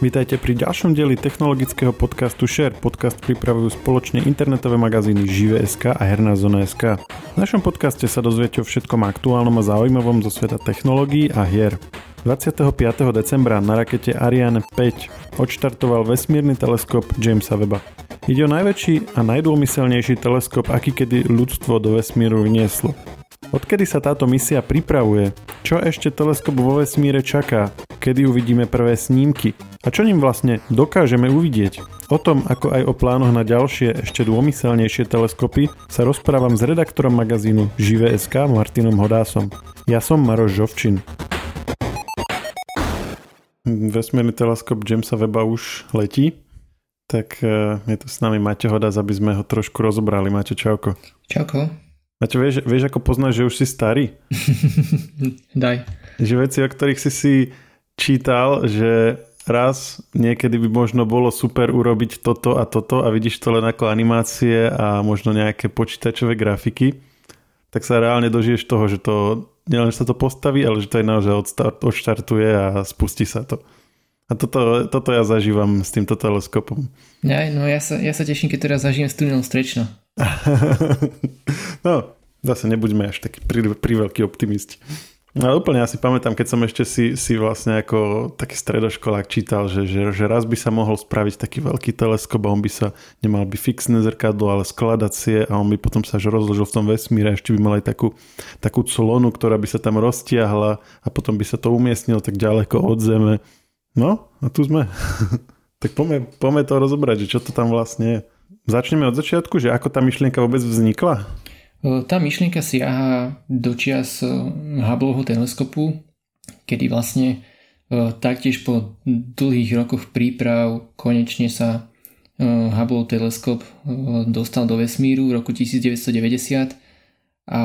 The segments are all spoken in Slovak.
Vítajte pri ďalšom dieli technologického podcastu Share. Podcast pripravujú spoločne internetové magazíny Žive.sk a Herná zona.sk. V našom podcaste sa dozviete o všetkom aktuálnom a zaujímavom zo sveta technológií a hier. 25. decembra na rakete Ariane 5 odštartoval vesmírny teleskop Jamesa Webba. Ide o najväčší a najdômyselnejší teleskop, aký kedy ľudstvo do vesmíru vnieslo. Odkedy sa táto misia pripravuje? Čo ešte teleskop vo vesmíre čaká? Kedy uvidíme prvé snímky? A čo ním vlastne dokážeme uvidieť? O tom, ako aj o plánoch na ďalšie, ešte dômyselnejšie teleskopy, sa rozprávam s redaktorom magazínu Žive.sk Martinom Hodásom. Ja som Maroš Žovčin. Vesmírny teleskop Jamesa Weba už letí, tak eh, je tu s nami Maťo Hodás, aby sme ho trošku rozobrali. Maťo, čauko. Čauko. Maťo, vieš, vieš, ako poznáš, že už si starý? Daj. Že veci, o ktorých si si čítal, že raz niekedy by možno bolo super urobiť toto a toto a vidíš to len ako animácie a možno nejaké počítačové grafiky, tak sa reálne dožiješ toho, že to nielen, že sa to postaví, ale že to aj naozaj odštartuje a spustí sa to. A toto, toto ja zažívam s týmto teleskopom. Ja, no ja sa, ja sa teším, keď teraz zažijem s tunelom strečno. no, zase nebuďme až taký pri, pri optimisti. No úplne ja si pamätám, keď som ešte si, si vlastne ako taký stredoškolák čítal, že, že, že raz by sa mohol spraviť taký veľký teleskop a on by sa nemal by fixné zrkadlo, ale skladacie a on by potom sa až rozložil v tom vesmíre a ešte by mal aj takú, takú colonu, ktorá by sa tam roztiahla a potom by sa to umiestnilo tak ďaleko od Zeme. No a tu sme. tak poďme, poďme to rozobrať, že čo to tam vlastne je. Začneme od začiatku, že ako tá myšlienka vôbec vznikla? Tá myšlienka siaha do čias Hubbleho teleskopu, kedy vlastne taktiež po dlhých rokoch príprav konečne sa Hubble teleskop dostal do vesmíru v roku 1990 a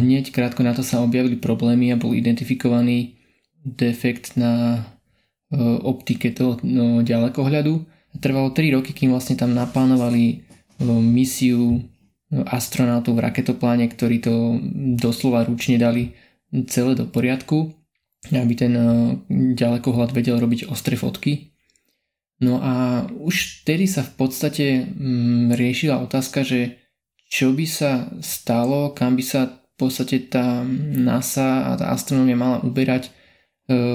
hneď krátko na to sa objavili problémy a bol identifikovaný defekt na optike toho no, ďalekohľadu. Trvalo 3 roky, kým vlastne tam naplánovali misiu astronautov v raketopláne, ktorí to doslova ručne dali celé do poriadku, aby ten eh, ďalekohľad vedel robiť ostré fotky. No a už vtedy sa v podstate mm, riešila otázka, že čo by sa stalo, kam by sa v podstate tá NASA a tá astronomia mala uberať eh,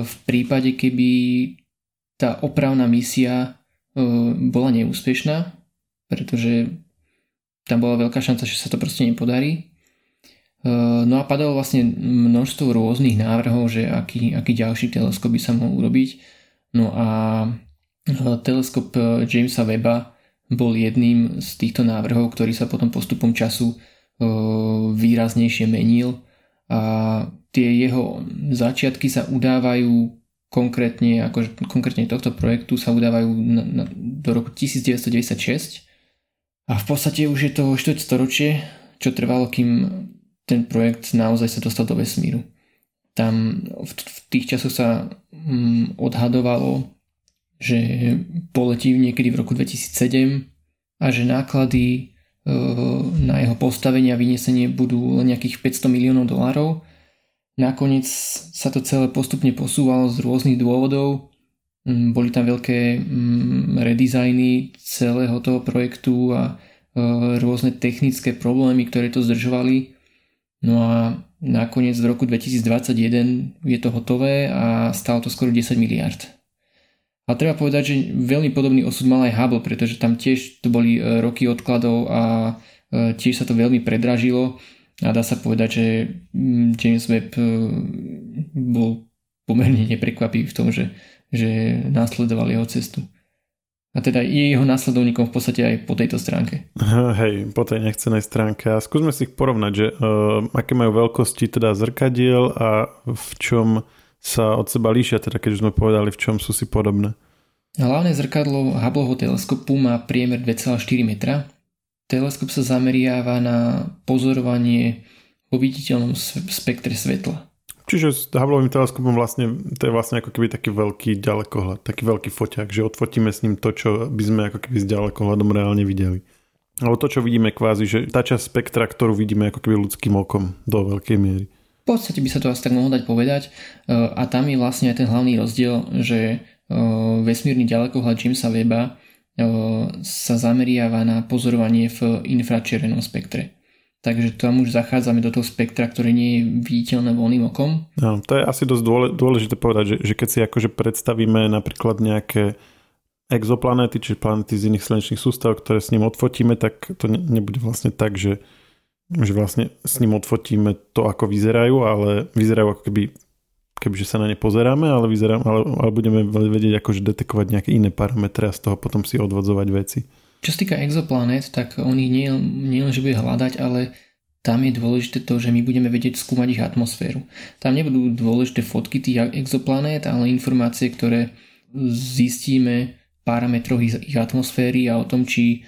v prípade, keby tá opravná misia eh, bola neúspešná, pretože tam bola veľká šanca, že sa to proste nepodarí. E, no a padalo vlastne množstvo rôznych návrhov, že aký, aký ďalší teleskop by sa mohol urobiť. No a e, teleskop e, Jamesa Webba bol jedným z týchto návrhov, ktorý sa potom postupom času výraznejšie menil a tie jeho začiatky sa udávajú konkrétne, akože konkrétne tohto projektu sa udávajú na, na, do roku 1996 a v podstate už je to 4 storočie, čo trvalo, kým ten projekt naozaj sa dostal do vesmíru. Tam v, v tých časoch sa mm, odhadovalo, že poletí niekedy v roku 2007 a že náklady e, na jeho postavenie a vyniesenie budú len nejakých 500 miliónov dolárov. Nakoniec sa to celé postupne posúvalo z rôznych dôvodov. Mm, boli tam veľké mm, redizajny celého toho projektu a e, rôzne technické problémy, ktoré to zdržovali. No a nakoniec v roku 2021 je to hotové a stalo to skoro 10 miliard. A treba povedať, že veľmi podobný osud mal aj Hubble, pretože tam tiež to boli e, roky odkladov a e, tiež sa to veľmi predražilo a dá sa povedať, že mm, James Webb bol pomerne neprekvapivý v tom, že že následoval jeho cestu. A teda je jeho následovníkom v podstate aj po tejto stránke. Hej, po tej nechcenej stránke. A skúsme si ich porovnať, že uh, aké majú veľkosti teda zrkadiel a v čom sa od seba líšia, teda keď už sme povedali, v čom sú si podobné. Hlavné zrkadlo Hubbleho teleskopu má priemer 2,4 metra. Teleskop sa zameriava na pozorovanie po viditeľnom spektre svetla. Čiže s Hubbleovým teleskopom vlastne, to je vlastne ako keby taký veľký ďalekohľad, taký veľký foťák, že odfotíme s ním to, čo by sme ako keby s ďalekohľadom reálne videli. Alebo to, čo vidíme kvázi, že tá časť spektra, ktorú vidíme ako keby ľudským okom do veľkej miery. V podstate by sa to asi tak mohlo dať povedať e, a tam je vlastne aj ten hlavný rozdiel, že vesmírny ďalekohľad Jamesa Weba sa zameriava na pozorovanie v infračervenom spektre. Takže tam už zachádzame do toho spektra, ktoré nie je viditeľné voľným okom. No, to je asi dosť dôležité povedať, že, že keď si akože predstavíme napríklad nejaké exoplanéty, čiže planety z iných slnečných sústav, ktoré s ním odfotíme, tak to nebude vlastne tak, že, že vlastne s ním odfotíme to, ako vyzerajú, ale vyzerajú ako keby kebyže sa na ne pozeráme, ale, vyzerám, ale, ale budeme vedieť akože detekovať nejaké iné parametre a z toho potom si odvodzovať veci. Čo sa týka exoplanet, tak on ich nie, nie len, že bude hľadať, ale tam je dôležité to, že my budeme vedieť skúmať ich atmosféru. Tam nebudú dôležité fotky tých exoplanét, ale informácie, ktoré zistíme parametroch ich, ich atmosféry a o tom, či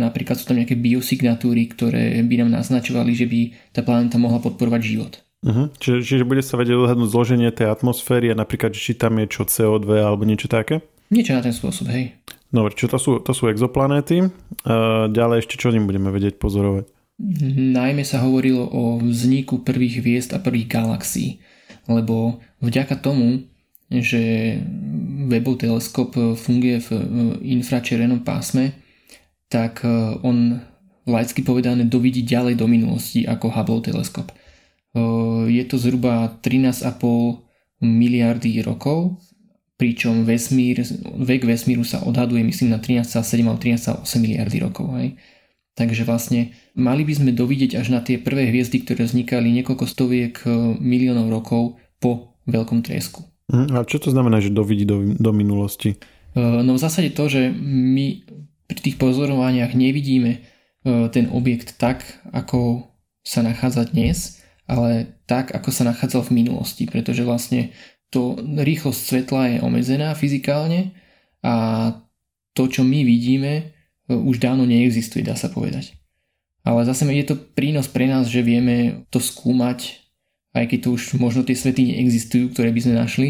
napríklad sú tam nejaké biosignatúry, ktoré by nám naznačovali, že by tá planéta mohla podporovať život. Uh-huh. Čiže, čiže bude sa vedieť odhadnúť zloženie tej atmosféry a napríklad, či tam je čo CO2 alebo niečo také? Niečo na ten spôsob, hej. Dobre, čo to sú, to sú exoplanéty. Uh, ďalej ešte čo ním budeme vedieť pozorovať? Najmä sa hovorilo o vzniku prvých hviezd a prvých galaxií, lebo vďaka tomu, že Webov teleskop funguje v infračervenom pásme, tak on laicky povedané dovidí ďalej do minulosti ako Hubble teleskop. Je to zhruba 13,5 miliardy rokov, pričom vesmír, vek vesmíru sa odhaduje myslím na 13,7 alebo 13,8 miliardy rokov. Hej. Takže vlastne mali by sme dovidieť až na tie prvé hviezdy, ktoré vznikali niekoľko stoviek miliónov rokov po veľkom triesku. Hm, a čo to znamená, že dovidí do, do minulosti? No v zásade to, že my pri tých pozorovaniach nevidíme ten objekt tak, ako sa nachádza dnes, ale tak, ako sa nachádzal v minulosti, pretože vlastne to rýchlosť svetla je obmedzená fyzikálne a to, čo my vidíme, e, už dávno neexistuje, dá sa povedať. Ale zase je to prínos pre nás, že vieme to skúmať, aj keď to už možno tie svety neexistujú, ktoré by sme našli,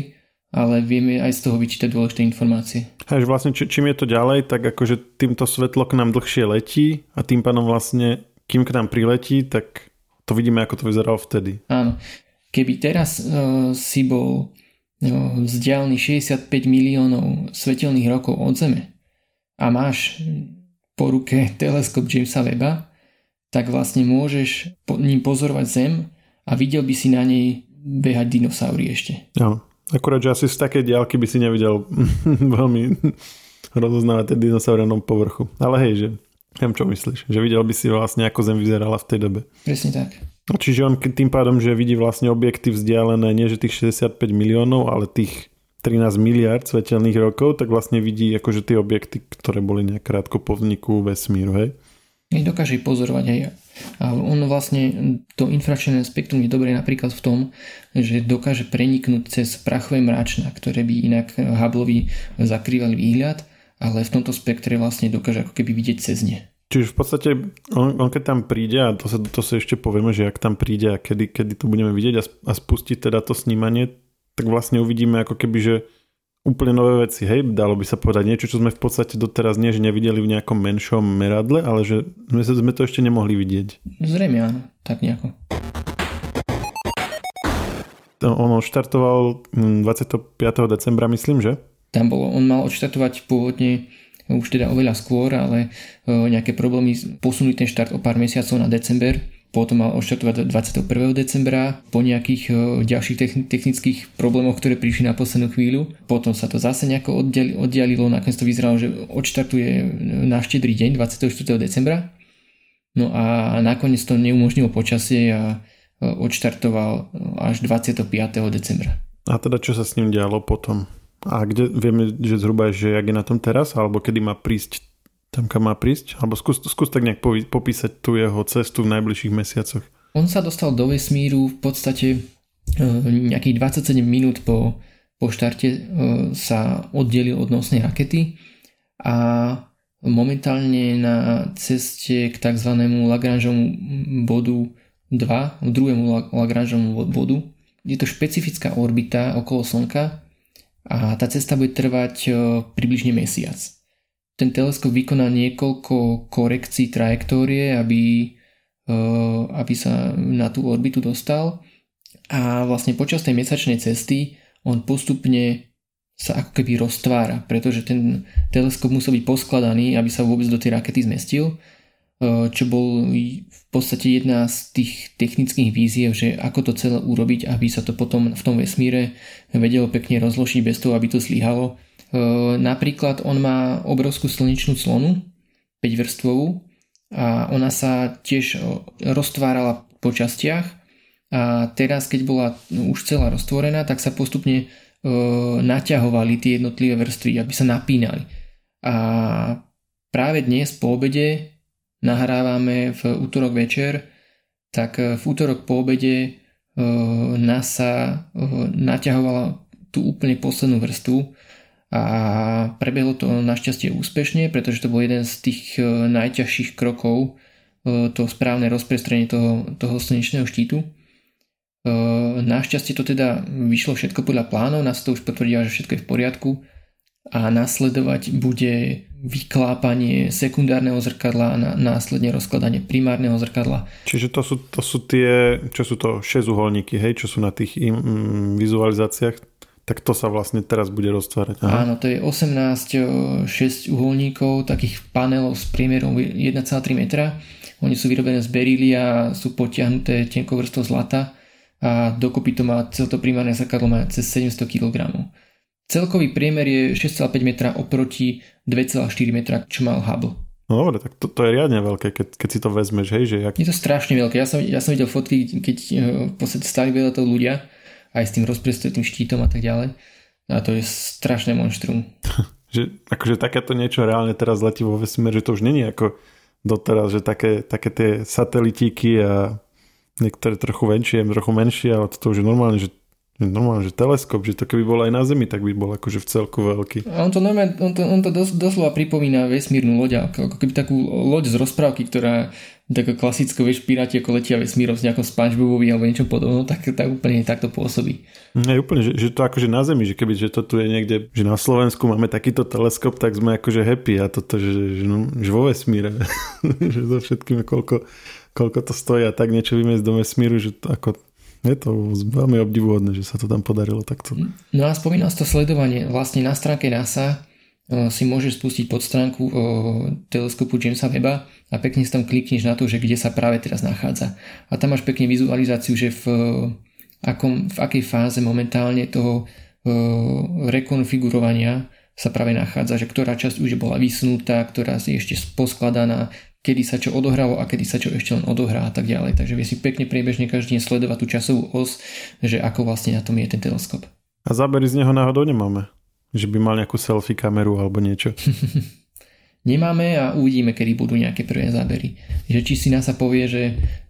ale vieme aj z toho vyčítať dôležité informácie. Hej, vlastne či, čím je to ďalej, tak akože týmto svetlo k nám dlhšie letí a tým pádom vlastne, kým k nám priletí, tak to vidíme, ako to vyzeralo vtedy. Áno. Keby teraz uh, si bol uh, vzdialený 65 miliónov svetelných rokov od Zeme a máš po ruke teleskop Jamesa Weba, tak vlastne môžeš po, ním pozorovať Zem a videl by si na nej behať dinosaury ešte. Áno. Akurát, že asi z takej diálky by si nevidel veľmi rozoznávať ten dinosaury na povrchu. Ale hej, že Viem, čo myslíš. Že videl by si vlastne, ako Zem vyzerala v tej dobe. Presne tak. No, čiže on tým pádom, že vidí vlastne objekty vzdialené, nie že tých 65 miliónov, ale tých 13 miliard svetelných rokov, tak vlastne vidí akože tie objekty, ktoré boli nejak krátko po vzniku vesmíru, hej? Dokáže ich pozorovať aj. A on vlastne, to infračné spektrum je dobré napríklad v tom, že dokáže preniknúť cez prachové mračna, ktoré by inak Hubbleovi zakrývali výhľad ale v tomto spektre vlastne dokáže ako keby vidieť cez ne. Čiže v podstate on, on keď tam príde, a to sa, to sa ešte povieme, že ak tam príde a kedy, kedy to budeme vidieť a, a spustiť teda to snímanie, tak vlastne uvidíme ako keby, že úplne nové veci, hej, dalo by sa povedať niečo, čo sme v podstate doteraz nie, že nevideli v nejakom menšom meradle, ale že sme, sme to ešte nemohli vidieť. Zrejme áno, tak nejako. On štartoval 25. Hm, decembra, myslím, že? Tam bolo, on mal odštartovať pôvodne už teda oveľa skôr, ale e, nejaké problémy posunúť ten štart o pár mesiacov na december. Potom mal odštartovať 21. decembra po nejakých e, ďalších technických problémoch, ktoré prišli na poslednú chvíľu. Potom sa to zase nejako oddialilo, nakoniec to vyzeralo, že odštartuje na štedrý deň 24. decembra. No a nakoniec to neumožnilo počasie a e, odštartoval až 25. decembra. A teda čo sa s ním dialo potom? A kde vieme, že zhruba, že jak je na tom teraz, alebo kedy má prísť tam, kam má prísť? Alebo skús, skús tak nejak popísať tú jeho cestu v najbližších mesiacoch. On sa dostal do vesmíru v podstate e, nejakých 27 minút po, po štarte e, sa oddelil od nosnej rakety a momentálne na ceste k tzv. Lagrangeomu bodu 2, druhému Lagrangeomu bodu. Je to špecifická orbita okolo Slnka, a tá cesta bude trvať približne mesiac. Ten teleskop vykoná niekoľko korekcií trajektórie, aby, aby sa na tú orbitu dostal a vlastne počas tej mesačnej cesty on postupne sa ako keby roztvára, pretože ten teleskop musel byť poskladaný, aby sa vôbec do tej rakety zmestil, čo bol v podstate jedna z tých technických víziev, že ako to celé urobiť, aby sa to potom v tom vesmíre vedelo pekne rozložiť bez toho, aby to zlyhalo. E, napríklad on má obrovskú slnečnú clonu, 5 vrstvovú, a ona sa tiež roztvárala po častiach a teraz, keď bola už celá roztvorená, tak sa postupne naťahovali tie jednotlivé vrstvy, aby sa napínali. A práve dnes po obede nahrávame v útorok večer, tak v útorok po obede e, NASA e, naťahovala tú úplne poslednú vrstvu a prebehlo to našťastie úspešne, pretože to bol jeden z tých najťažších krokov to správne rozprestrenie toho, toho slnečného štítu. Našťastie to teda vyšlo všetko podľa plánov, nás to už potvrdilo, že všetko je v poriadku a nasledovať bude vyklápanie sekundárneho zrkadla a následne rozkladanie primárneho zrkadla. Čiže to sú, to sú tie, čo sú to 6 uholníky, hej, čo sú na tých im, mm, vizualizáciách, tak to sa vlastne teraz bude roztvárať. Aha. Áno, to je 18 6 uholníkov, takých panelov s priemerom 1,3 metra. Oni sú vyrobené z berília, sú potiahnuté tenkou vrstvou zlata a dokopy to má, celé to primárne zrkadlo má cez 700 kg. Celkový priemer je 6,5 metra oproti 2,4 metra, čo mal Hubble. No dobre, tak to, to je riadne veľké, keď, keď si to vezmeš, hej, že jak... Je to strašne veľké. Ja som, ja som videl fotky, keď v podstate stali veľa toho ľudia, aj s tým rozprestretým štítom a tak ďalej. A to je strašné monštrum. že akože takéto niečo reálne teraz letí vo vesmíre, že to už není ako doteraz, že také, také tie satelitíky a niektoré trochu väčšie, trochu menšie, ale toto už je normálne, že normálne, že teleskop, že to keby bol aj na Zemi, tak by bol akože v celku veľký. A on to normálne, on to, on to dos, doslova pripomína vesmírnu loď, ako, keby takú loď z rozprávky, ktorá taká klasická, vieš, piráti ako letia vesmírom s nejakou Spongebobovi alebo niečo podobno, tak, tak úplne takto pôsobí. Nie, úplne, že, že, to akože na Zemi, že keby, že to tu je niekde, že na Slovensku máme takýto teleskop, tak sme akože happy a toto, že, že, no, že vo vesmíre, že so všetkým koľko koľko to stojí a tak niečo vymiesť do vesmíru, že to ako je to veľmi obdivuhodné, že sa to tam podarilo takto. No a spomínal to sledovanie. Vlastne na stránke NASA e, si môžeš spustiť pod stránku o, e, teleskopu Jamesa Weba a pekne si tam klikneš na to, že kde sa práve teraz nachádza. A tam máš pekne vizualizáciu, že v, e, akom, v akej fáze momentálne toho rekonfigurovania sa práve nachádza, že ktorá časť už bola vysunutá, ktorá si ešte poskladaná, kedy sa čo odohralo a kedy sa čo ešte len odohrá a tak ďalej. Takže vie si pekne priebežne každý deň sledovať tú časovú os, že ako vlastne na tom je ten teleskop. A zábery z neho náhodou nemáme? Že by mal nejakú selfie kameru alebo niečo? nemáme a uvidíme, kedy budú nejaké prvé zábery. Že či si NASA povie, že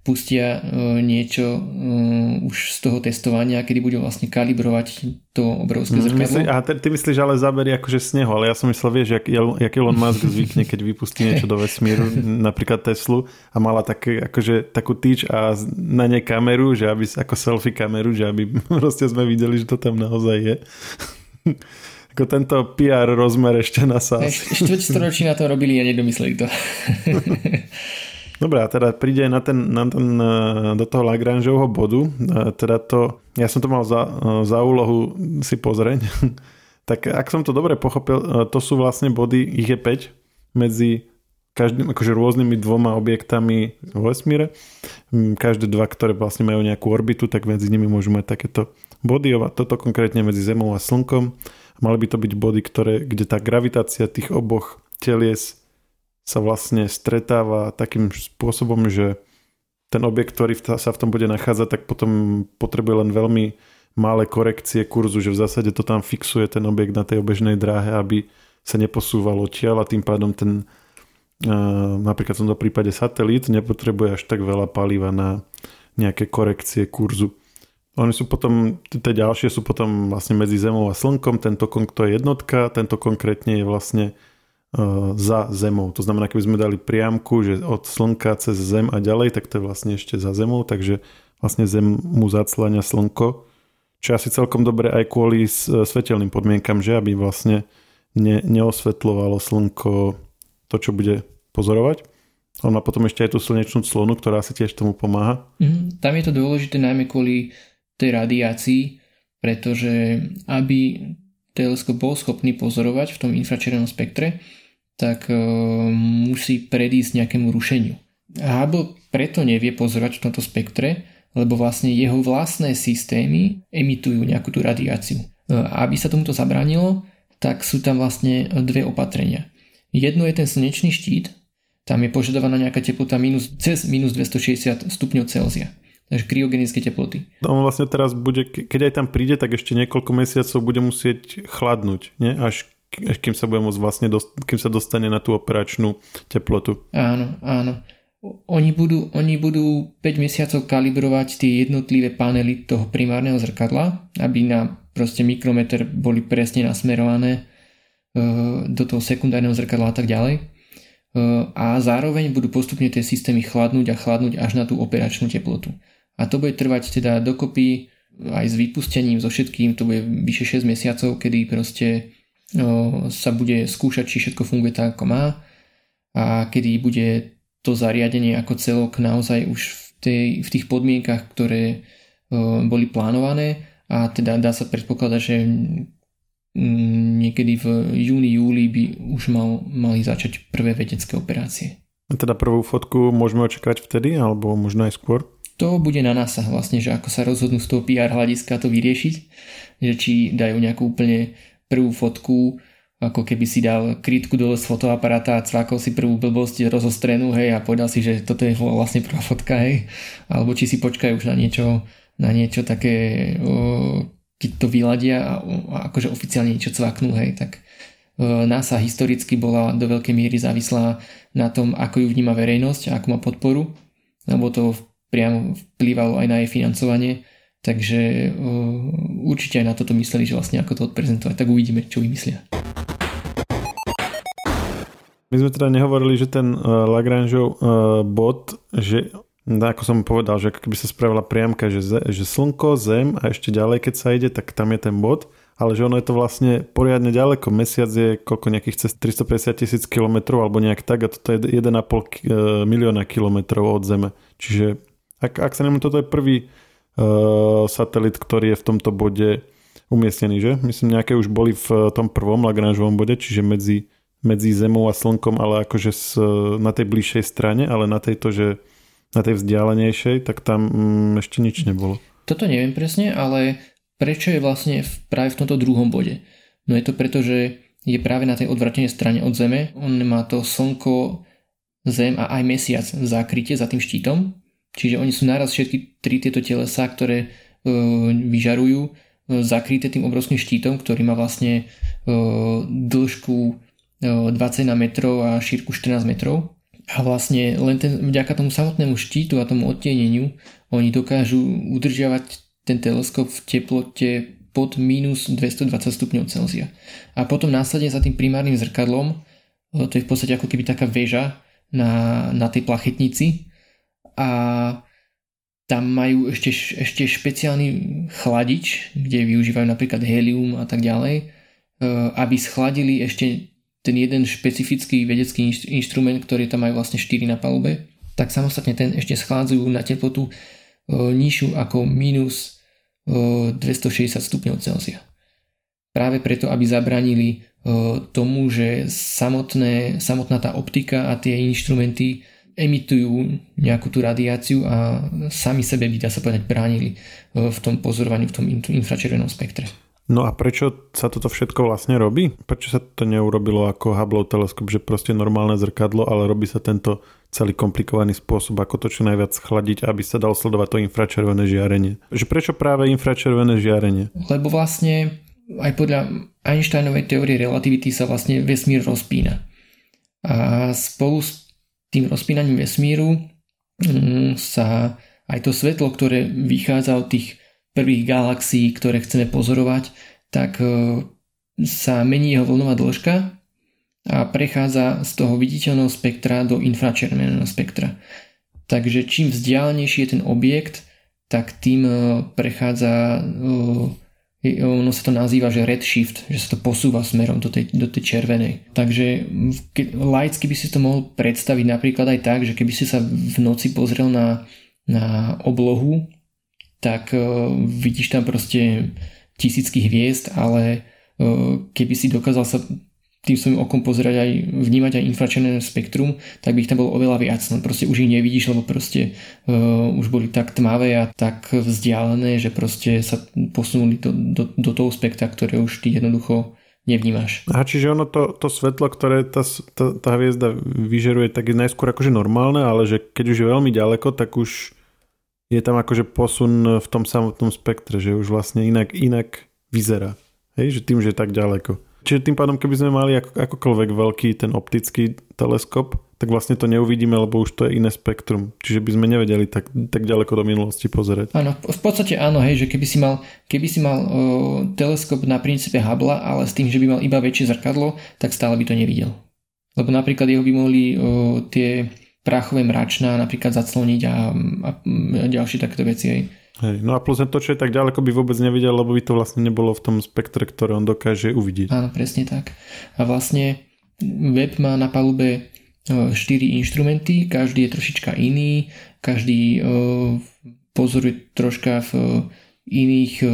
pustia e, niečo uh, už z toho testovania, kedy budú vlastne kalibrovať to obrovské mm, zrkadlo. Myslí, a ty, myslíš ale zábery akože z neho, ale ja som myslel, vieš, jak, jak Elon Musk zvykne, keď vypustí niečo do vesmíru, napríklad Teslu a mala také, akože, takú tyč a na nej kameru, že aby, ako selfie kameru, že aby proste sme videli, že to tam naozaj je. ako tento PR rozmer ešte na sa. Štvrť storočí na to robili a nedomysleli to. Dobre, a teda príde na ten, na ten, e, do toho Lagrangeovho bodu, e, teda to, ja som to mal za, e, za úlohu si pozrieť, tak ak som to dobre pochopil, to sú vlastne body, ich je 5 medzi každým, akože rôznymi dvoma objektami v vesmíre. Každé dva, ktoré vlastne majú nejakú orbitu, tak medzi nimi môžu mať takéto body. Toto konkrétne medzi Zemou a Slnkom Mali by to byť body, ktoré, kde tá gravitácia tých oboch telies sa vlastne stretáva takým spôsobom, že ten objekt, ktorý sa v tom bude nachádzať, tak potom potrebuje len veľmi malé korekcie kurzu, že v zásade to tam fixuje ten objekt na tej obežnej dráhe, aby sa neposúvalo tiaľ a tým pádom ten napríklad v tomto prípade satelit nepotrebuje až tak veľa paliva na nejaké korekcie kurzu. Oni sú potom, tie ďalšie sú potom vlastne medzi Zemou a Slnkom, tento to je jednotka, tento konkrétne je vlastne za Zemou. To znamená, keby sme dali priamku, že od Slnka cez Zem a ďalej, tak to je vlastne ešte za Zemou, takže vlastne Zem mu zaclania Slnko, čo asi celkom dobre aj kvôli svetelným podmienkam, že aby vlastne ne, neosvetľovalo Slnko to, čo bude pozorovať. On má potom ešte aj tú slnečnú clonu, ktorá si tiež tomu pomáha. Mm, tam je to dôležité najmä kvôli tej radiácii, pretože aby teleskop bol schopný pozorovať v tom infračervenom spektre, tak musí predísť nejakému rušeniu. Hubble preto nevie pozorovať v tomto spektre, lebo vlastne jeho vlastné systémy emitujú nejakú tú radiáciu. A aby sa tomuto zabránilo, tak sú tam vlastne dve opatrenia. Jedno je ten slnečný štít, tam je požadovaná nejaká teplota minus, cez minus 260 stupňov Celzia. Takže kryogenické teploty. On vlastne teraz bude, keď aj tam príde, tak ešte niekoľko mesiacov bude musieť chladnúť, nie? Až kým sa bude môcť vlastne, dost, kým sa dostane na tú operačnú teplotu. Áno, áno oni budú, oni budú 5 mesiacov kalibrovať tie jednotlivé panely toho primárneho zrkadla, aby na proste mikrometer boli presne nasmerované e, do toho sekundárneho zrkadla a tak ďalej. E, a zároveň budú postupne tie systémy chladnúť a chladnúť až na tú operačnú teplotu. A to bude trvať teda dokopy aj s vypustením, so všetkým, to bude vyše 6 mesiacov, kedy proste sa bude skúšať, či všetko funguje tak, ako má a kedy bude to zariadenie ako celok naozaj už v, tej, v tých podmienkach, ktoré boli plánované a teda dá sa predpokladať, že niekedy v júni, júli by už mal, mali začať prvé vedecké operácie. A teda prvú fotku môžeme očakávať vtedy, alebo možno aj skôr? To bude na NASA vlastne, že ako sa rozhodnú z toho PR hľadiska to vyriešiť, že či dajú nejakú úplne prvú fotku ako keby si dal krytku dole z fotoaparáta a cvakol si prvú blbosť rozostrenú, hej, a povedal si, že toto je vlastne prvá fotka, hej, alebo či si počkajú už na niečo, na niečo také, o, keď to vyladia a, a akože oficiálne niečo cvaknú, hej, tak o, NASA historicky bola do veľkej miery závislá na tom, ako ju vníma verejnosť a ako má podporu, lebo to priamo vplývalo aj na jej financovanie, takže určite aj na toto mysleli, že vlastne ako to odprezentovať, tak uvidíme, čo vymyslia. My sme teda nehovorili, že ten uh, Lagrangeov uh, bod, že ako som povedal, že keby sa spravila priamka, že, že slnko, zem a ešte ďalej, keď sa ide, tak tam je ten bod, ale že ono je to vlastne poriadne ďaleko. Mesiac je koľko nejakých cez 350 tisíc kilometrov alebo nejak tak a toto je 1,5 uh, milióna kilometrov od Zeme. Čiže ak, ak sa nemám, toto je prvý satelit, ktorý je v tomto bode umiestnený, že? Myslím, nejaké už boli v tom prvom Lagrangeovom bode, čiže medzi medzi Zemou a Slnkom, ale akože s, na tej bližšej strane, ale na tejto, že na tej vzdialenejšej, tak tam mm, ešte nič nebolo. Toto neviem presne, ale prečo je vlastne v, práve v tomto druhom bode? No je to preto, že je práve na tej odvratenej strane od Zeme. On má to Slnko, Zem a aj Mesiac v zákryte za tým štítom. Čiže oni sú naraz všetky tri tieto telesa, ktoré e, vyžarujú, e, zakryté tým obrovským štítom, ktorý má vlastne e, dĺžku 21 metrov a šírku 14 metrov. A vlastne len ten, vďaka tomu samotnému štítu a tomu odtieneniu oni dokážu udržiavať ten teleskop v teplote pod minus 220 stupňov Celzia. A potom následne za tým primárnym zrkadlom, to je v podstate ako keby taká väža na, na tej plachetnici a tam majú ešte, ešte špeciálny chladič, kde využívajú napríklad helium a tak ďalej, aby schladili ešte ten jeden špecifický vedecký inštrument, ktorý tam majú vlastne 4 na palube, tak samostatne ten ešte schádzajú na teplotu e, nižšiu ako minus e, 260 stupňov Celsia. Práve preto, aby zabranili e, tomu, že samotné, samotná tá optika a tie inštrumenty emitujú nejakú tú radiáciu a sami sebe by, dá sa povedať, bránili e, v tom pozorovaní v tom infračervenom spektre. No a prečo sa toto všetko vlastne robí? Prečo sa to neurobilo ako Hubble teleskop, že proste normálne zrkadlo, ale robí sa tento celý komplikovaný spôsob, ako to čo najviac chladiť, aby sa dal sledovať to infračervené žiarenie. Že prečo práve infračervené žiarenie? Lebo vlastne aj podľa Einsteinovej teórie relativity sa vlastne vesmír rozpína. A spolu s tým rozpínaním vesmíru mm, sa aj to svetlo, ktoré vychádza od tých prvých galaxií, ktoré chceme pozorovať, tak e, sa mení jeho vlnová dĺžka a prechádza z toho viditeľného spektra do infračerveného spektra. Takže čím vzdialenejší je ten objekt, tak tým e, prechádza, e, ono sa to nazýva, že redshift, že sa to posúva smerom do tej, do tej červenej. Takže laicky by si to mohol predstaviť napríklad aj tak, že keby si sa v noci pozrel na, na oblohu tak uh, vidíš tam proste tisícky hviezd, ale keby si dokázal sa tým svojim okom pozerať aj, vnímať aj infračervené spektrum, tak by ich tam bolo oveľa viac. No proste už ich nevidíš, lebo proste uh, už boli tak tmavé a tak vzdialené, že proste sa posunuli do, do, do toho spektra, ktoré už ty jednoducho nevnímaš. A čiže ono to, to svetlo, ktoré tá, tá, tá hviezda vyžeruje, tak je najskôr akože normálne, ale že keď už je veľmi ďaleko, tak už je tam akože posun v tom samotnom spektre, že už vlastne inak, inak vyzerá. Hej, že tým, že je tak ďaleko. Čiže tým pádom, keby sme mali ako, akokoľvek veľký ten optický teleskop, tak vlastne to neuvidíme, lebo už to je iné spektrum. Čiže by sme nevedeli tak, tak ďaleko do minulosti pozerať. Áno, v podstate áno, hej, že keby si mal, keby si mal o, teleskop na princípe Hubble, ale s tým, že by mal iba väčšie zrkadlo, tak stále by to nevidel. Lebo napríklad jeho by mohli o, tie prachové mračná napríklad zacloniť a, a, a ďalšie takéto veci. Hej. Hej, no a plus to, čo je tak ďaleko, by vôbec nevidel, lebo by to vlastne nebolo v tom spektre, ktoré on dokáže uvidieť. Áno, presne tak. A vlastne web má na palube 4 e, inštrumenty, každý je trošička iný, každý e, pozoruje troška v iných e,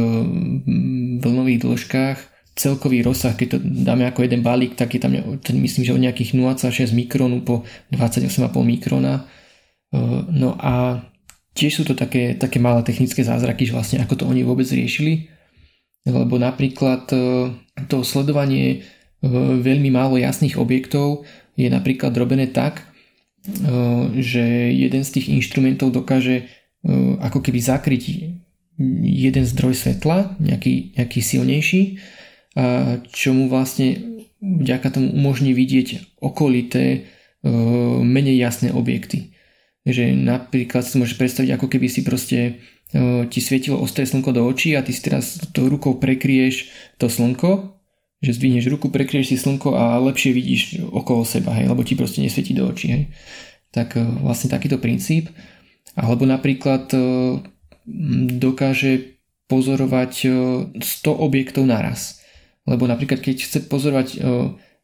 vlnových dĺžkach. Celkový rozsah, keď to dáme ako jeden balík, tak je tam, myslím, že od nejakých 0,6 mikronu po 28,5 mikrona. No a tiež sú to také, také malé technické zázraky, že vlastne ako to oni vôbec riešili. Lebo napríklad e, to sledovanie e, veľmi málo jasných objektov je napríklad robené tak, e, že jeden z tých inštrumentov dokáže ako keby zakryť jeden zdroj svetla, nejaký, nejaký silnejší, čo mu vlastne vďaka tomu umožní vidieť okolité menej jasné objekty že napríklad si môžeš predstaviť, ako keby si proste e, ti svietilo ostré slnko do očí a ty si teraz tou rukou prekrieš to slnko, že zdvihneš ruku, prekrieš si slnko a lepšie vidíš okolo seba, hej, lebo ti proste nesvietí do očí. Hej. Tak e, vlastne takýto princíp. Alebo napríklad e, dokáže pozorovať 100 objektov naraz. Lebo napríklad keď chce pozorovať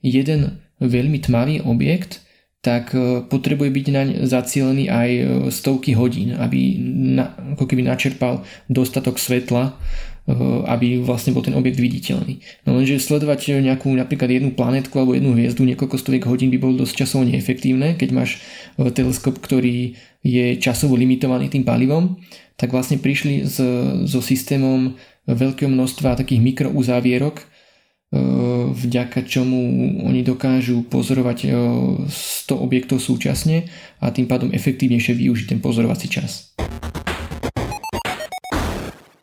jeden veľmi tmavý objekt, tak e, potrebuje byť naň zacielený aj e, stovky hodín, aby na, ako keby načerpal dostatok svetla, e, aby vlastne bol ten objekt viditeľný. No lenže sledovať nejakú napríklad jednu planetku alebo jednu hviezdu niekoľko stoviek hodín by bolo dosť časovo neefektívne, keď máš teleskop, ktorý je časovo limitovaný tým palivom, tak vlastne prišli s, so systémom veľkého množstva takých mikrouzávierok, vďaka čomu oni dokážu pozorovať 100 objektov súčasne a tým pádom efektívnejšie využiť ten pozorovací čas.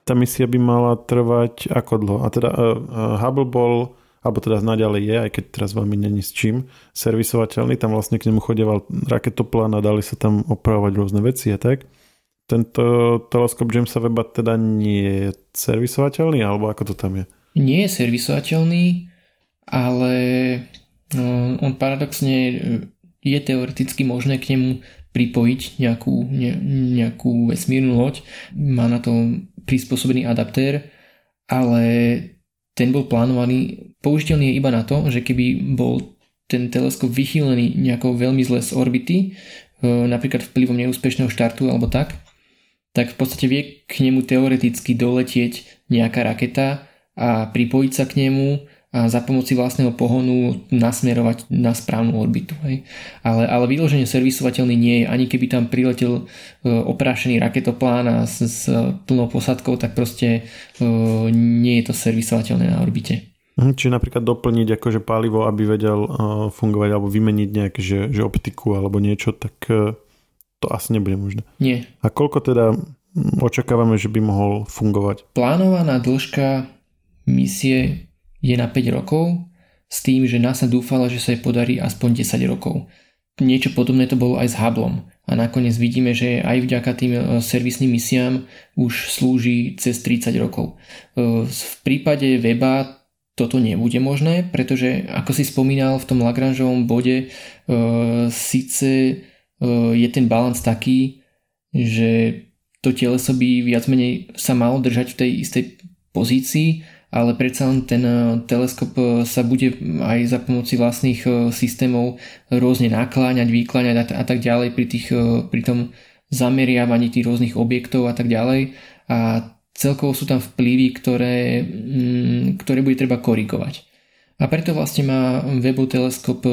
Tá misia by mala trvať ako dlho? A teda uh, Hubble bol alebo teda naďalej je, aj keď teraz veľmi není s čím, servisovateľný, tam vlastne k nemu chodeval raketoplán a dali sa tam opravovať rôzne veci a tak. Tento teleskop Jamesa Webba teda nie je servisovateľný, alebo ako to tam je? Nie je servisovateľný, ale no, on paradoxne e, je teoreticky možné k nemu pripojiť nejakú, ne, nejakú vesmírnu loď. Má na to prispôsobený adaptér, ale ten bol plánovaný, použiteľný je iba na to, že keby bol ten teleskop vychýlený nejakou veľmi zle z orbity, e, napríklad vplyvom neúspešného štartu alebo tak, tak v podstate vie k nemu teoreticky doletieť nejaká raketa a pripojiť sa k nemu a za pomoci vlastného pohonu nasmerovať na správnu orbitu. Hej. Ale, ale vyloženie servisovateľný nie je, ani keby tam priletel e, oprášený raketoplán a s, s plnou posadkou, tak proste e, nie je to servisovateľné na orbite. Mhm, čiže napríklad doplniť akože palivo, aby vedel uh, fungovať alebo vymeniť nejaké že, že optiku alebo niečo, tak to asi nebude možné. Nie. A koľko teda očakávame, že by mohol fungovať? Plánovaná dĺžka misie je na 5 rokov s tým, že NASA dúfala, že sa jej podarí aspoň 10 rokov. Niečo podobné to bolo aj s Hubbleom a nakoniec vidíme, že aj vďaka tým e, servisným misiám už slúži cez 30 rokov. E, v prípade weba toto nebude možné, pretože ako si spomínal v tom Lagrangeovom bode, e, síce je ten balans taký, že to teleso by viac menej sa malo držať v tej istej pozícii, ale predsa len ten eh, teleskop eh, sa bude aj za pomoci vlastných eh, systémov rôzne nakláňať, vykláňať a, tak ďalej pri, tých, pri tom zameriavaní tých rôznych objektov a tak ďalej a celkovo sú tam vplyvy, ktoré, mm, ktoré bude treba korigovať. A preto vlastne má Webov teleskop e,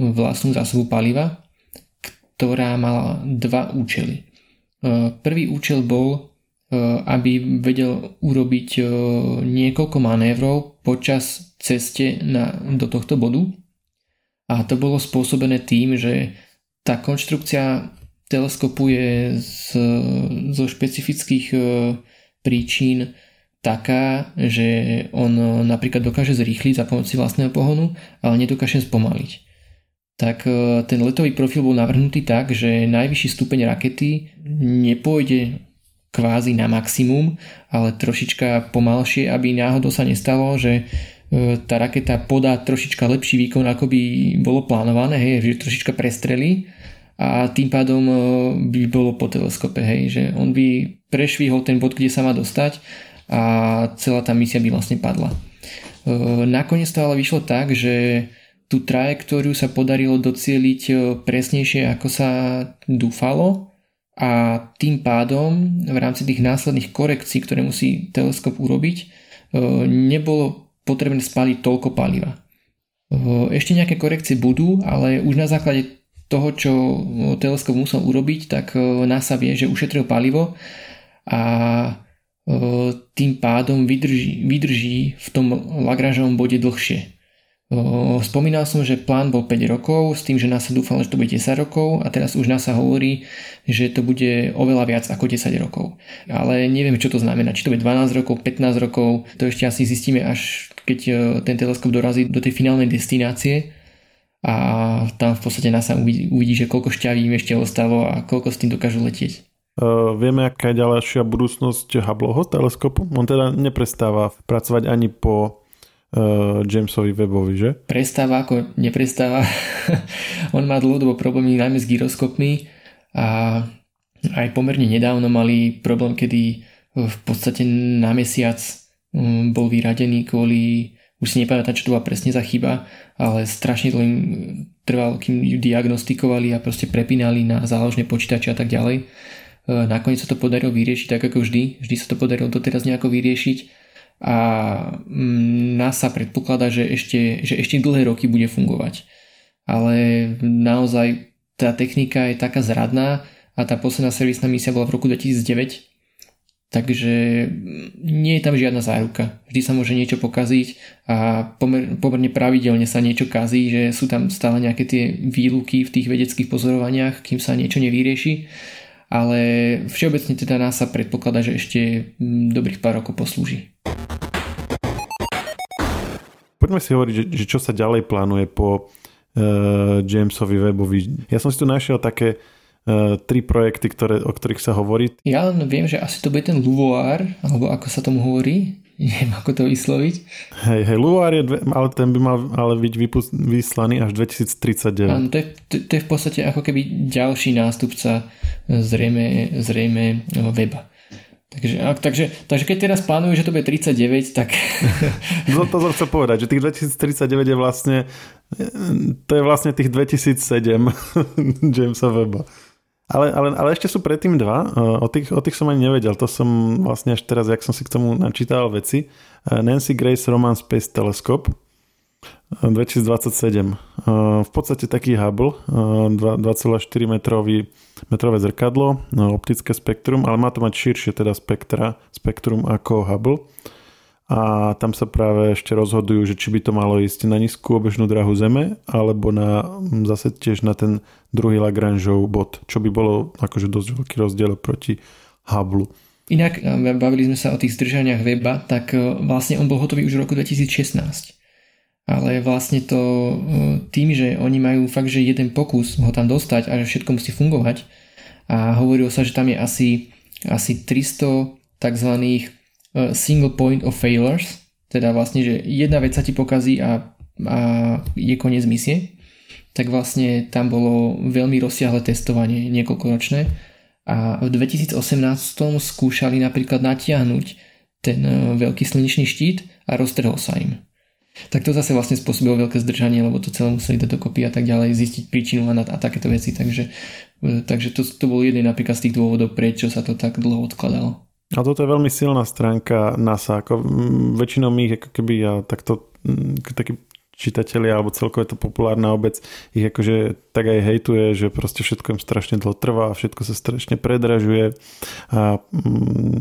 vlastnú zásobu paliva, ktorá mala dva účely. E, prvý účel bol, aby vedel urobiť niekoľko manévrov počas ceste na, do tohto bodu. A to bolo spôsobené tým, že tá konštrukcia teleskopu je z, zo špecifických e, príčin taká, že on napríklad dokáže zrýchliť za pomoci vlastného pohonu, ale nedokáže spomaliť. Tak e, ten letový profil bol navrhnutý tak, že najvyšší stupeň rakety nepôjde kvázi na maximum, ale trošička pomalšie, aby náhodou sa nestalo, že E, tá raketa podá trošička lepší výkon, ako by bolo plánované, hej, že trošička prestrelí a tým pádom e, by bolo po teleskope, hej, že on by prešvihol ten bod, kde sa má dostať a celá tá misia by vlastne padla. E, nakoniec to ale vyšlo tak, že tú trajektóriu sa podarilo docieliť presnejšie, ako sa dúfalo a tým pádom v rámci tých následných korekcií, ktoré musí teleskop urobiť, nebolo potrebné spáliť toľko paliva. Ešte nejaké korekcie budú, ale už na základe toho, čo teleskop musel urobiť, tak NASA vie, že ušetril palivo a tým pádom vydrží, vydrží v tom Lagrangeovom bode dlhšie. Spomínal som, že plán bol 5 rokov, s tým, že NASA dúfalo, že to bude 10 rokov a teraz už NASA hovorí, že to bude oveľa viac ako 10 rokov. Ale neviem, čo to znamená, či to bude 12 rokov, 15 rokov, to ešte asi zistíme až keď e, ten teleskop dorazí do tej finálnej destinácie a tam v podstate NASA uvidí že koľko šťaví im ešte ostalo a koľko s tým dokážu letieť. Uh, vieme, aká je ďalšia budúcnosť Hubbleho teleskopu? On teda neprestáva pracovať ani po uh, Jamesovi Webovi, že? Prestáva ako neprestáva. On má dlhodobo problémy najmä s gyroskopmi a aj pomerne nedávno mali problém, kedy v podstate na mesiac Mm, bol vyradený kvôli, už si nepamätám, čo to bola presne za chyba, ale strašne to im trvalo, kým ju diagnostikovali a proste prepínali na záložné počítače a tak ďalej. E, nakoniec sa to podarilo vyriešiť tak ako vždy, vždy sa to podarilo doteraz nejako vyriešiť a mm, NASA predpokladá, že ešte, že ešte dlhé roky bude fungovať. Ale naozaj tá technika je taká zradná a tá posledná servisná misia bola v roku 2009 Takže nie je tam žiadna záruka. Vždy sa môže niečo pokaziť a pomer, pomerne pravidelne sa niečo kazí, že sú tam stále nejaké tie výluky v tých vedeckých pozorovaniach, kým sa niečo nevyrieši. Ale všeobecne teda nás sa predpokladá, že ešte mm, dobrých pár rokov poslúži. Poďme si hovoriť, že, že čo sa ďalej plánuje po uh, Jamesovi Webovi. Ja som si tu našiel také uh, tri projekty, ktoré, o ktorých sa hovorí. Ja len viem, že asi to bude ten Luvoir, alebo ako sa tomu hovorí. Neviem, ako to vysloviť. Hej, hej, Luvoir je, dve, ale ten by mal ale byť vypust, vyslaný až 2039. Áno, to je, to, to je v podstate ako keby ďalší nástupca zrejme, zrejme weba. Takže, takže, takže keď teraz plánuje, že to bude 39, tak... No to som chcel povedať, že tých 2039 je vlastne to je vlastne tých 2007 Jamesa Weba. Ale, ale, ale ešte sú predtým dva, o tých, o tých som ani nevedel, to som vlastne až teraz, jak som si k tomu načítal veci. Nancy Grace Roman Space Telescope 2027. V podstate taký Hubble, 2,4 metrový, metrové zrkadlo, optické spektrum, ale má to mať širšie teda spektra, spektrum ako Hubble a tam sa práve ešte rozhodujú, že či by to malo ísť na nízku obežnú drahu Zeme alebo na, zase tiež na ten druhý Lagrangeov bod, čo by bolo akože dosť veľký rozdiel proti Hubble. Inak, bavili sme sa o tých zdržaniach weba, tak vlastne on bol hotový už v roku 2016. Ale vlastne to e, tým, že oni majú fakt, že jeden pokus ho tam dostať a že všetko musí fungovať a hovorilo sa, že tam je asi, asi 300 takzvaných Uh, single point of failures, teda vlastne, že jedna vec sa ti pokazí a, a je koniec misie, tak vlastne tam bolo veľmi rozsiahle testovanie, niekoľkoročné a v 2018 skúšali napríklad natiahnuť ten uh, veľký slnečný štít a roztrhol sa im. Tak to zase vlastne spôsobilo veľké zdržanie, lebo to celé museli dať dokopy a tak ďalej, zistiť príčinu a, a takéto veci. Takže, uh, takže to, to bol jeden napríklad z tých dôvodov, prečo sa to tak dlho odkladalo. A toto je veľmi silná stránka NASA. Ako, väčšinou my ich ako keby ja takto taký čitatelia alebo celkovo je to populárna obec ich akože tak aj hejtuje, že proste všetko im strašne dlho trvá všetko sa strašne predražuje a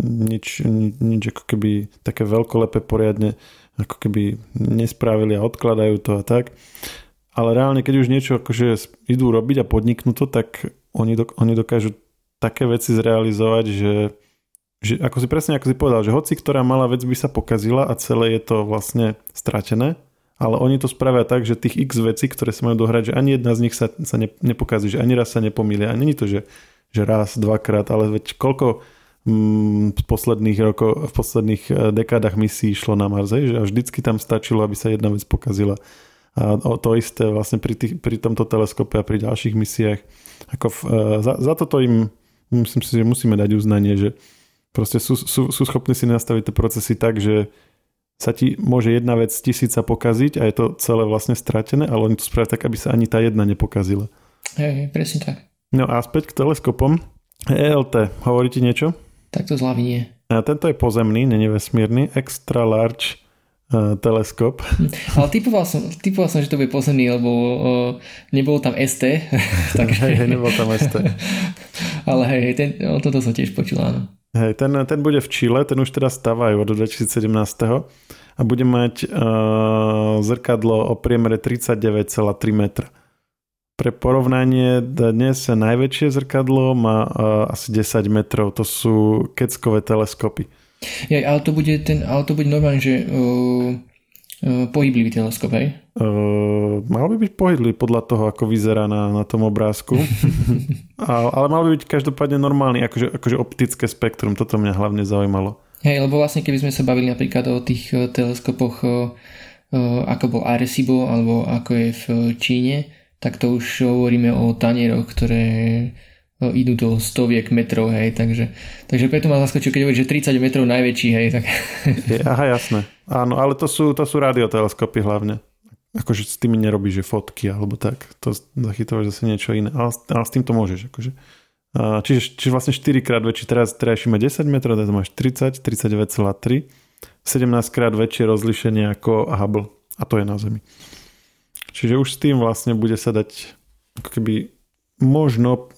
nič, nič ako keby také veľkolepé poriadne ako keby nespravili a odkladajú to a tak. Ale reálne, keď už niečo akože idú robiť a podniknú to, tak oni, do, oni dokážu také veci zrealizovať, že, že ako si presne ako si povedal, že hoci ktorá malá vec by sa pokazila a celé je to vlastne stratené, ale oni to spravia tak, že tých x vecí, ktoré sa majú dohrať, že ani jedna z nich sa, sa ne, nepokazí, že ani raz sa nepomília. A není to, že, že raz, dvakrát, ale veď koľko v posledných rokov, v posledných e, dekádach misií išlo na Mars, že a vždycky tam stačilo, aby sa jedna vec pokazila. A to isté vlastne pri, tých, pri tomto teleskope a pri ďalších misiách. Ako v, e, za, za toto im myslím si, že musíme dať uznanie, že proste sú, sú, sú schopní si nastaviť tie procesy tak, že sa ti môže jedna vec z tisíca pokaziť a je to celé vlastne stratené, ale oni to spravia tak, aby sa ani tá jedna nepokazila. Hej, presne tak. No a späť k teleskopom. ELT, hovorí ti niečo? Tak to zľavy nie. A tento je pozemný, není vesmírny, extra large uh, teleskop. Ale typoval som, typoval som, že to bude pozemný, lebo uh, nebolo tam ST. takže... hej, hej, nebolo tam ST. Ale hej, hej ten, o toto som tiež počul, áno. Hej, ten, ten bude v Čile, ten už teda stavajú od 2017. a bude mať uh, zrkadlo o priemere 39,3 metra. Pre porovnanie, dnes najväčšie zrkadlo má uh, asi 10 metrov, to sú keckové teleskopy. Ja, ale to bude, ten, ale to bude normálne, že uh, uh, pohyblivý teleskop, hej? Uh, mal by byť pohyblivý podľa toho, ako vyzerá na, na tom obrázku. ale, ale mal by byť každopádne normálny, akože, akože optické spektrum, toto mňa hlavne zaujímalo. Hej, lebo vlastne keby sme sa bavili napríklad o tých teleskopoch, ako bol Arecibo, alebo ako je v Číne, tak to už hovoríme o tanieroch, ktoré no, idú do stoviek metrov, hej, takže, takže preto ma zaskočil, keď hovorí, že 30 metrov najväčší, hej, tak... Aha, jasné. Áno, ale to sú, to sú radioteleskopy hlavne. Akože s tými nerobíš, že fotky alebo tak. To zachytávaš zase niečo iné. Ale, ale s tým to môžeš. Akože. Čiže, čiže vlastne 4 krát väčší. Teraz, teraz má 10 metrov, teraz máš 30, 39,3. 17 krát väčšie rozlišenie ako Hubble. A to je na Zemi. Čiže už s tým vlastne bude sa dať ako keby možno,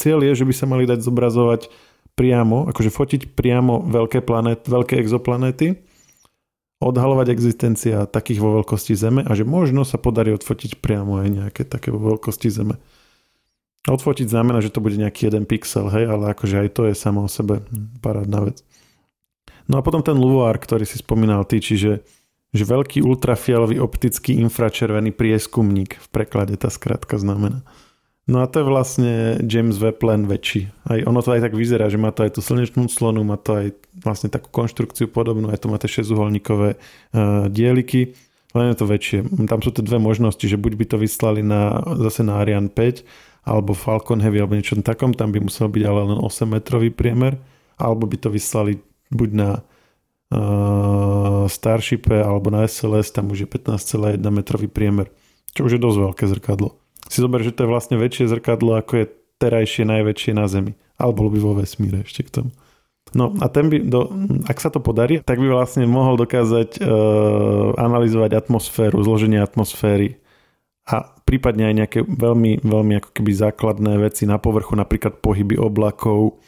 cieľ je, že by sa mali dať zobrazovať priamo, akože fotiť priamo veľké, planet, veľké exoplanéty, odhalovať existencia takých vo veľkosti Zeme a že možno sa podarí odfotiť priamo aj nejaké také vo veľkosti Zeme. Odfotiť znamená, že to bude nejaký jeden pixel, hej, ale akože aj to je samo o sebe parádna vec. No a potom ten Luvoir, ktorý si spomínal ty, čiže že veľký ultrafialový optický infračervený prieskumník v preklade tá skratka znamená. No a to je vlastne James Webb len väčší. Aj ono to aj tak vyzerá, že má to aj tú slnečnú slonu, má to aj vlastne takú konštrukciu podobnú, aj to má tie šesťuholníkové uh, dieliky, len je to väčšie. Tam sú tie dve možnosti, že buď by to vyslali na, zase na Ariane 5, alebo Falcon Heavy, alebo niečo takom, tam by musel byť ale len 8 metrový priemer, alebo by to vyslali buď na Starshipe alebo na SLS, tam už je 15,1 metrový priemer, čo už je dosť veľké zrkadlo. Si zober, že to je vlastne väčšie zrkadlo, ako je terajšie najväčšie na Zemi. Alebo by vo vesmíre ešte k tomu. No a ten by, do, ak sa to podarí, tak by vlastne mohol dokázať uh, analyzovať atmosféru, zloženie atmosféry a prípadne aj nejaké veľmi, veľmi ako keby základné veci na povrchu, napríklad pohyby oblakov,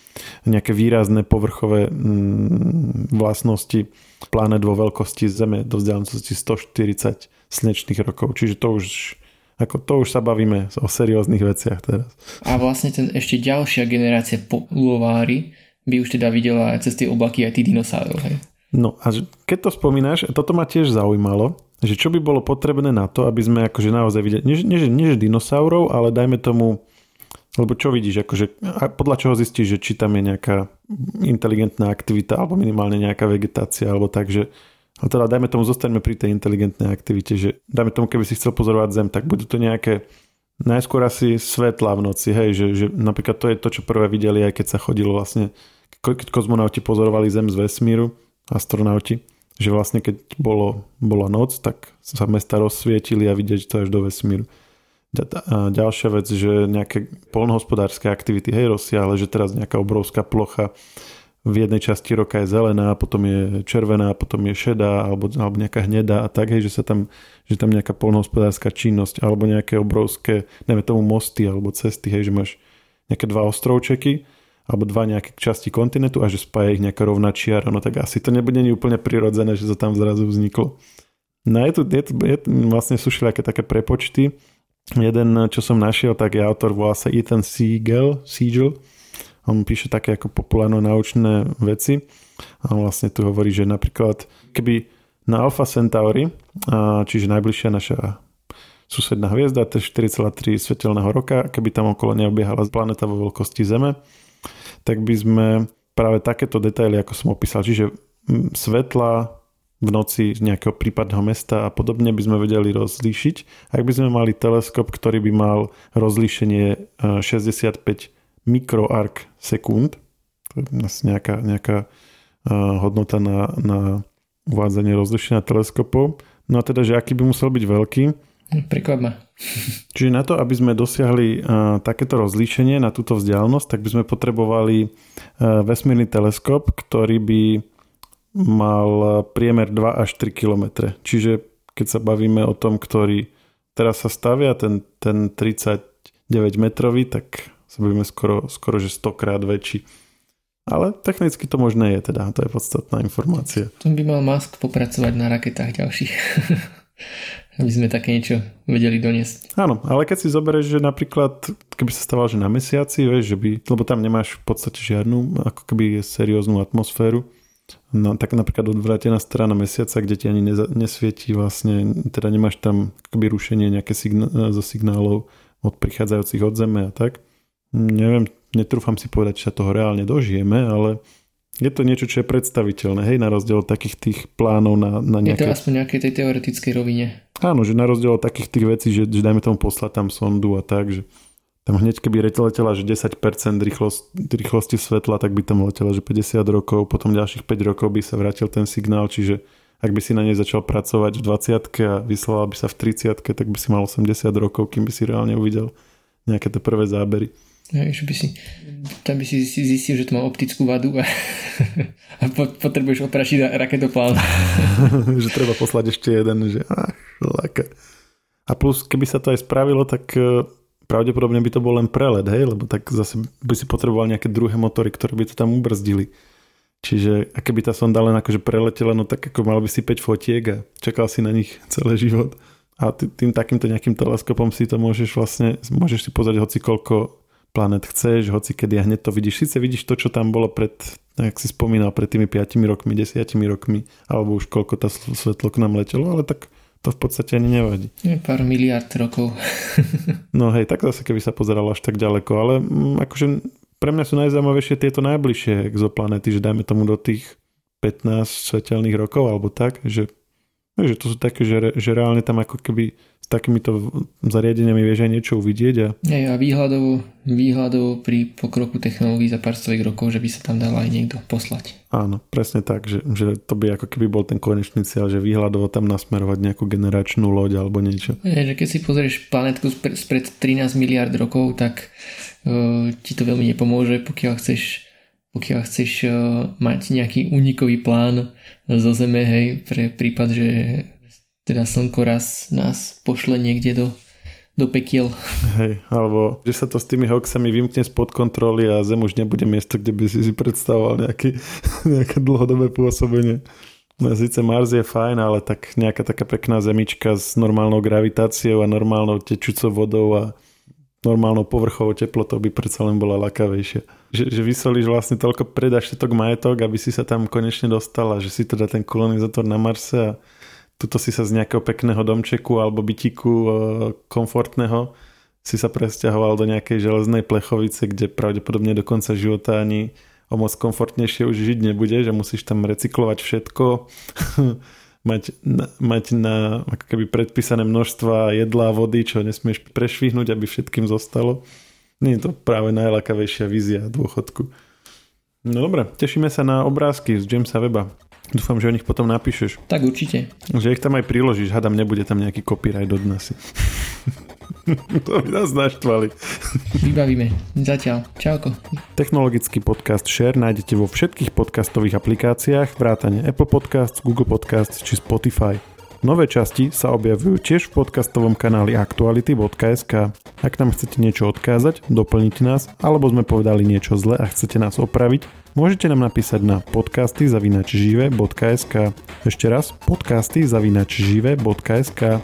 nejaké výrazné povrchové mm, vlastnosti planet vo veľkosti Zeme do vzdialenosti 140 slnečných rokov. Čiže to už ako to už sa bavíme o serióznych veciach teraz. A vlastne ten ešte ďalšia generácia poluovári by už teda videla cez tie oblaky aj tí dinosaurov. Hej? No a keď to spomínaš, toto ma tiež zaujímalo, že čo by bolo potrebné na to, aby sme akože naozaj videli, nie, nie, nie že dinosaurov, ale dajme tomu, lebo čo vidíš, akože, a podľa čoho zistíš, že či tam je nejaká inteligentná aktivita, alebo minimálne nejaká vegetácia, alebo tak, že ale teda dajme tomu, zostaňme pri tej inteligentnej aktivite, že dajme tomu, keby si chcel pozorovať Zem, tak budú to nejaké najskôr asi svetla v noci, hej, že, že napríklad to je to, čo prvé videli, aj keď sa chodilo vlastne, keď kozmonauti pozorovali Zem z vesmíru, astronauti, že vlastne keď bolo, bola noc, tak sa mesta rozsvietili a vidieť to až do vesmíru. A ďalšia vec, že nejaké polnohospodárske aktivity, hej, rozsiahle, že teraz nejaká obrovská plocha v jednej časti roka je zelená, potom je červená, potom je šedá alebo, alebo nejaká hnedá a tak, hej, že sa tam, že tam nejaká polnohospodárska činnosť alebo nejaké obrovské, neviem tomu mosty alebo cesty, hej, že máš nejaké dva ostrovčeky alebo dva nejaké časti kontinentu a že spája ich nejaká rovná čiara, no tak asi to nebude nie úplne prirodzené, že to tam zrazu vzniklo. No je tu, je tu je, vlastne sú všelijaké také prepočty. Jeden, čo som našiel, tak je autor, volá sa Ethan Siegel, Siegel. On píše také ako populárno-naučné veci. A vlastne tu hovorí, že napríklad keby na Alpha Centauri, čiže najbližšia naša susedná hviezda, to je 4,3 svetelného roka, keby tam okolo neobiehala planeta vo veľkosti Zeme, tak by sme práve takéto detaily, ako som opísal, čiže svetla v noci z nejakého prípadného mesta a podobne by sme vedeli rozlíšiť. Ak by sme mali teleskop, ktorý by mal rozlíšenie 65 e, mikroark sekúnd, to je nejaká, nejaká e, hodnota na, na uvádzanie rozlíšenia teleskopov. No a teda, že aký by musel byť veľký? Prekvap ma. Čiže na to, aby sme dosiahli uh, takéto rozlíšenie na túto vzdialenosť, tak by sme potrebovali uh, vesmírny teleskop, ktorý by mal priemer 2 až 3 km. Čiže keď sa bavíme o tom, ktorý teraz sa stavia, ten, ten 39 metrový, tak sa bavíme skoro, skoro že 100 krát väčší. Ale technicky to možné je teda, to je podstatná informácia. To by mal Musk popracovať na raketách ďalších. aby sme také niečo vedeli doniesť. Áno, ale keď si zoberieš, že napríklad, keby sa stával, že na mesiaci, vieš, že by, lebo tam nemáš v podstate žiadnu, ako keby serióznu atmosféru, No, tak napríklad odvrátená strana mesiaca, kde ti ani neza, nesvietí vlastne, teda nemáš tam akoby rušenie nejaké sign- zo signálov od prichádzajúcich od Zeme a tak. Neviem, netrúfam si povedať, či sa toho reálne dožijeme, ale je to niečo, čo je predstaviteľné, hej, na rozdiel od takých tých plánov na, na nejaké... Je to aspoň nejakej tej teoretickej rovine. Áno, že na rozdiel od takých tých vecí, že, že dajme tomu poslať tam sondu a tak, že tam hneď keby letela, že 10% rýchlosť, rýchlosti svetla, tak by tam letela, že 50 rokov, potom ďalších 5 rokov by sa vrátil ten signál, čiže ak by si na nej začal pracovať v 20 a vyslala by sa v 30 tak by si mal 80 rokov, kým by si reálne uvidel nejaké tie prvé zábery. Ja, že by si, tam by si zistil, že to má optickú vadu a, a potrebuješ oprašiť raketoplán. že treba poslať ešte jeden, že ach, A plus, keby sa to aj spravilo, tak eh, pravdepodobne by to bol len prelet, hej, lebo tak zase by si potreboval nejaké druhé motory, ktoré by to tam ubrzdili. Čiže a keby tá sonda len akože preletela, no tak ako mal by si 5 fotiek a čakal si na nich celý život. A tým takýmto nejakým teleskopom si to môžeš vlastne, môžeš si pozrieť hoci koľko planet chceš, hoci kedy a hneď to vidíš. Sice vidíš to, čo tam bolo pred, jak si spomínal, pred tými 5 rokmi, 10 rokmi, alebo už koľko tá svetlo k nám letelo, ale tak to v podstate ani nevadí. Je pár miliard rokov. no hej, tak zase keby sa pozeralo až tak ďaleko, ale m, mm, akože pre mňa sú najzaujímavejšie tieto najbližšie exoplanety, že dajme tomu do tých 15 svetelných rokov alebo tak, že, že to sú také, že, že reálne tam ako keby takýmito zariadeniami vieš aj niečo uvidieť. A... Ja, a výhľadovo, výhľadovo pri pokroku technológií za pár stových rokov, že by sa tam dal aj niekto poslať. Áno, presne tak, že, že to by ako keby bol ten konečný cieľ, že výhľadovo tam nasmerovať nejakú generačnú loď alebo niečo. Je, že keď si pozrieš planetku spred 13 miliard rokov, tak uh, ti to veľmi nepomôže, pokiaľ chceš pokiaľ chceš uh, mať nejaký únikový plán zo Zeme, hej, pre prípad, že teda slnko raz nás pošle niekde do, do pekiel. Hej, alebo že sa to s tými hoxami vymkne spod kontroly a Zem už nebude miesto, kde by si si predstavoval nejaký, nejaké dlhodobé pôsobenie. No, síce Mars je fajn, ale tak nejaká taká pekná zemička s normálnou gravitáciou a normálnou tečúcou vodou a normálnou povrchovou teplotou by predsa len bola lakavejšia. Že, že vysolíš vlastne toľko predáš všetok majetok, aby si sa tam konečne dostal a že si teda ten kolonizátor na Marse a tuto si sa z nejakého pekného domčeku alebo bytiku e, komfortného si sa presťahoval do nejakej železnej plechovice, kde pravdepodobne do konca života ani o moc komfortnejšie už žiť nebude, že musíš tam recyklovať všetko, mať, na, mať na ako keby predpísané množstva jedla a vody, čo nesmieš prešvihnúť, aby všetkým zostalo. Nie je to práve najlakavejšia vízia dôchodku. No dobre, tešíme sa na obrázky z Jamesa Weba. Dúfam, že o nich potom napíšeš. Tak určite. Že ich tam aj priložíš, hadam, nebude tam nejaký copyright od nás. to by nás naštvali. Vybavíme. Zatiaľ. Čauko. Technologický podcast Share nájdete vo všetkých podcastových aplikáciách vrátane Apple Podcasts, Google Podcasts či Spotify. Nové časti sa objavujú tiež v podcastovom kanáli aktuality.sk. Ak nám chcete niečo odkázať, doplniť nás, alebo sme povedali niečo zle a chcete nás opraviť, môžete nám napísať na podcasty zavinačžive.sk. Ešte raz, podcasty zavinačžive.sk.